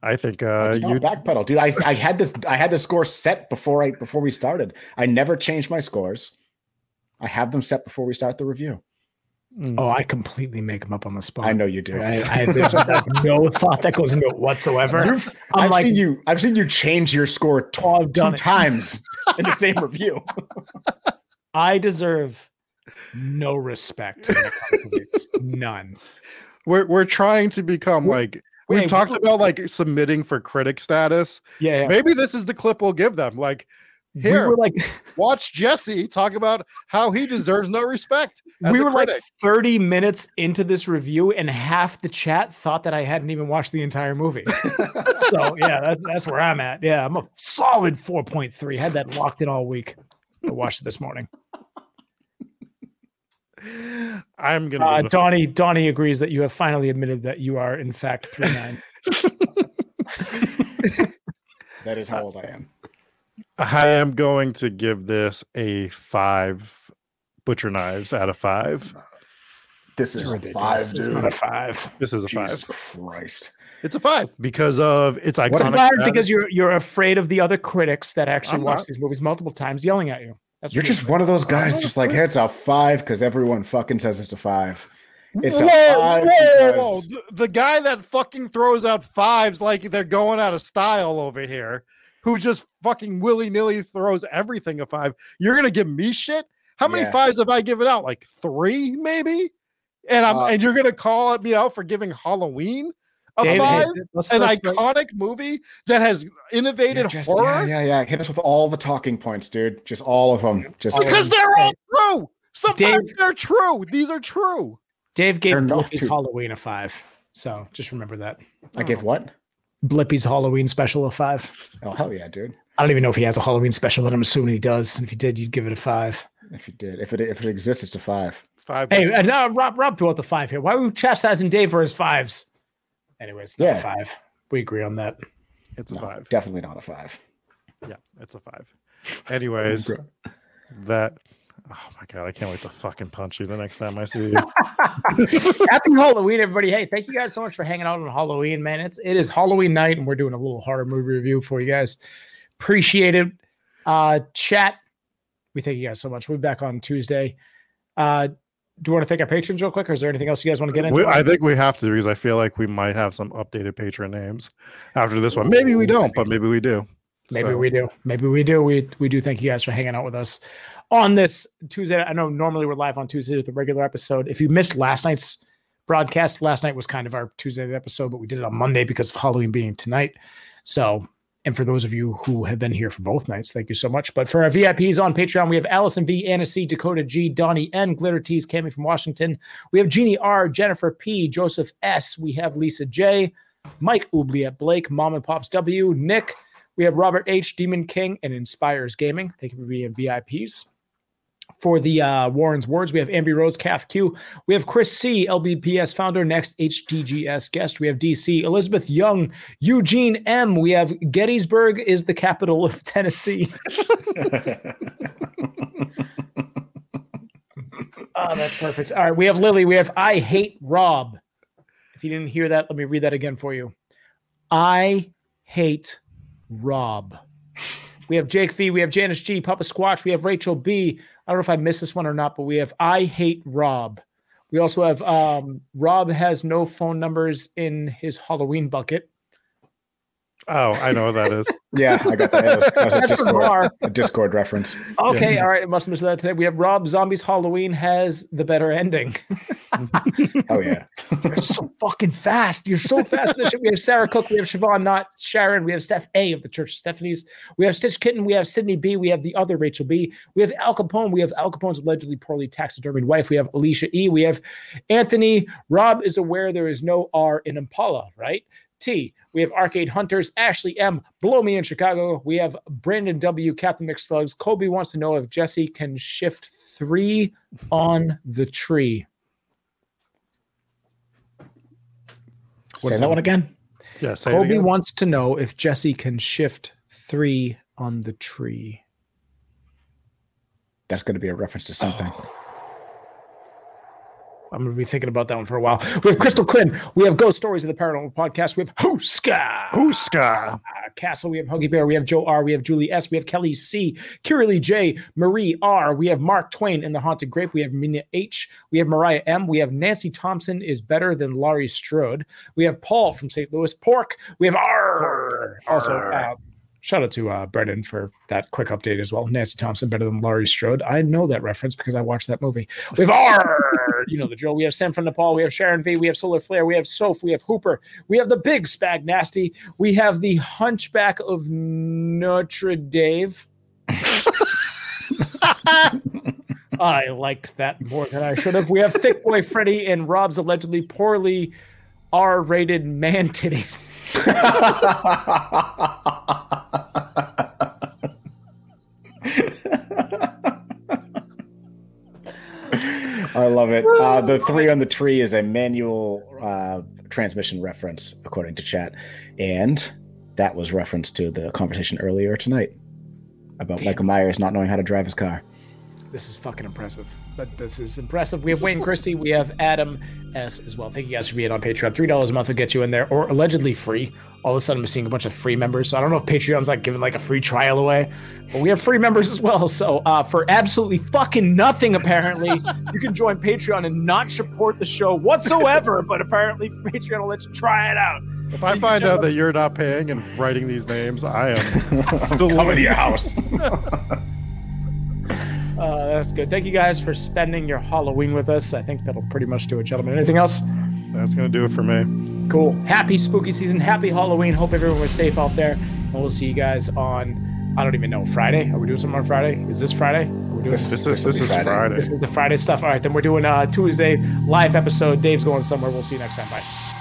I think uh, you you backpedal, dude. I, I had this I had the score set before I before we started. I never changed my scores. I have them set before we start the review. Mm. Oh, I completely make them up on the spot. I know you do. I, I there's like no thought that goes into it whatsoever. You've- I'm I've like, seen you. I've seen you change your score tw- Oh, I've two done it. times in the same review. I deserve no respect. When it comes to this. None. we're we're trying to become like we've Wait, talked what- about like submitting for critic status. Yeah. yeah. Maybe this is the clip we'll give them. Like, we here, were like, watch Jesse talk about how he deserves no respect. we were like 30 minutes into this review, and half the chat thought that I hadn't even watched the entire movie. so yeah, that's that's where I'm at. Yeah, I'm a solid 4.3. Had that locked in all week. I watched it this morning. I'm gonna. Uh, Donnie Donnie agrees that you have finally admitted that you are in fact three nine. that is how old I am. I am going to give this a five butcher knives out of five. This is a Ridiculous. five, It's dude. not a five. This is a Jesus five. Christ. It's a five because of its What It's iconic. five status. because you're you're afraid of the other critics that actually I'm watch not. these movies multiple times yelling at you. That's You're just one of those guys, just like, afraid. hey, it's a five because everyone fucking says it's a five. It's whoa, a five. whoa, whoa, whoa. The, the guy that fucking throws out fives like they're going out of style over here, who just fucking willy nilly throws everything a five. You're gonna give me shit? How many Yeah. fives have I given out? Like three, maybe? And I'm Uh, and you're gonna call me out for giving Halloween a David, five? let's- An let's- iconic movie that has Yeah, innovated just- horror yeah, yeah, yeah. Hit us with all the talking points, dude. Just all of them. Just because they're all true. Sometimes Dave- they're true. These are true. Dave gave Blippi's Halloween a five. So just remember that. I give what? Blippi's Halloween special a five. Oh hell yeah, dude. I don't even know if he has a Halloween special, but I'm assuming he does. If he did, you'd give it a five. If he did, if it if it exists, it's a five. Five. Hey, and uh, now Rob Rob threw out the five here. Why are we chastising Dave for his fives? Anyways, not a Yeah. five. We agree on that. It's a No, five. definitely not a five. Yeah, it's a five. Anyways, that. Oh my god, I can't wait to fucking punch you the next time I see you. Happy Halloween, everybody. Hey, thank you guys so much for hanging out on Halloween, man. It's it is Halloween night, and we're doing a little horror movie review for you guys. Appreciate it. Uh chat. We thank you guys so much. We'll be back on Tuesday. Uh do you want to thank our patrons real quick, or is there anything else you guys want to get into? We, I think we have to because I feel like we might have some updated patron names after this one. Maybe we don't, but maybe we do. Maybe So, we do. Maybe we do. We we do thank you guys for hanging out with us on this Tuesday. I know normally we're live on Tuesday with a regular episode. If you missed last night's broadcast, last night was kind of our Tuesday episode, but we did it on Monday because of Halloween being tonight. So, and for those of you who have been here for both nights, thank you so much. But for our VIPs on Patreon, we have Allison V, Anna C, Dakota G, Donnie N, Glitter Tees, Cami from Washington. We have Jeannie R, Jennifer P, Joseph S. We have Lisa J, Mike Oubliette Blake, Mom and Pops W, Nick. We have Robert H, Demon King, and Inspires Gaming. Thank you for being VIPs. For the uh, Warren's Words, we have Amby Rose, Calf Q. We have Chris C, LBPS founder, next HTGS guest. We have DC, Elizabeth Young, Eugene M. We have Gettysburg is the capital of Tennessee. Oh, that's perfect. All right, we have Lily. We have I hate Rob. If you didn't hear that, let me read that again for you. I hate Rob. We have Jake V. We have Janice G. Papa Squatch. We have Rachel B. I don't know if I missed this one or not, but we have I hate Rob. We also have um, Rob has no phone numbers in his Halloween bucket. Oh, I know what that is. yeah, I got that. That was, that was a, Discord, a Discord reference. Okay, all right. I must have missed that today. We have Rob Zombies Halloween has the better ending. Oh yeah. You're so fucking fast. You're so fast. this. We have Sarah Cook. We have Siobhan Not Sharon. We have Steph A of the Church of Stephanie's. We have Stitch Kitten. We have Sydney B. We have the other Rachel B. We have Al Capone. We have Al Capone's allegedly poorly taxidermied wife. We have Alicia E. We have Anthony. Rob is aware there is no R in Impala, right? T. We have Arcade Hunters, Ashley M. Blow Me in Chicago. We have Brandon W. Captain McSlugs. Kobe wants to know if Jesse can shift three on the tree. Say that one again. Yeah, say Kobe again. wants to know if Jesse can shift three on the tree. That's going to be a reference to something. Oh, I'm going to be thinking about that one for a while. We have Crystal Quinn. We have Ghost Stories of the Paranormal Podcast. We have Hooska Huska. uh, Castle. We have Huggy Bear. We have Joe R. We have Julie S. We have Kelly C. Kiralee J. Marie R. We have Mark Twain in the Haunted Grape. We have Mina H. We have Mariah M. We have Nancy Thompson is better than Laurie Strode. We have Paul from St. Louis Pork. We have R. Also, uh, shout out to uh, Brendan for that quick update as well. Nancy Thompson better than Laurie Strode. I know that reference because I watched that movie. We have R. you know the drill. We have Sam from Nepal. We have Sharon V. We have Solar Flare. We have Soph. We have Hooper. We have the big Spag Nasty. We have the Hunchback of Notre Dame. I liked that more than I should have. We have Thick Boy Freddy and Rob's allegedly poorly R-rated man titties. I love it. Uh, the three on the tree is a manual uh, transmission reference, according to chat, and that was reference to the conversation earlier tonight about Michael Myers not knowing how to drive his car. This is fucking impressive. But this is impressive. We have Wayne Christie. We have Adam S. as well. Thank you guys for being on Patreon. Three dollars a month will get you in there, or allegedly free. All of a sudden, I'm seeing a bunch of free members. So I don't know if Patreon's like giving like a free trial away, but we have free members as well. So uh, for absolutely fucking nothing, apparently, you can join Patreon and not support the show whatsoever. but apparently, Patreon will let you try it out. If I find out that you're not paying and writing these names, I am Coming to your house. Uh, that's good. Thank you guys for spending your Halloween with us. I think that'll pretty much do it, gentlemen. Anything else? That's gonna do it for me. Cool. Happy spooky season. Happy Halloween. Hope everyone was safe out there. And we'll see you guys on, I don't even know, Friday? Are we doing something on Friday? Is this Friday? This- This This is will this is Friday. Friday. this is the Friday stuff. All right, then we're doing a Tuesday live episode. Dave's going somewhere. We'll see you next time. Bye.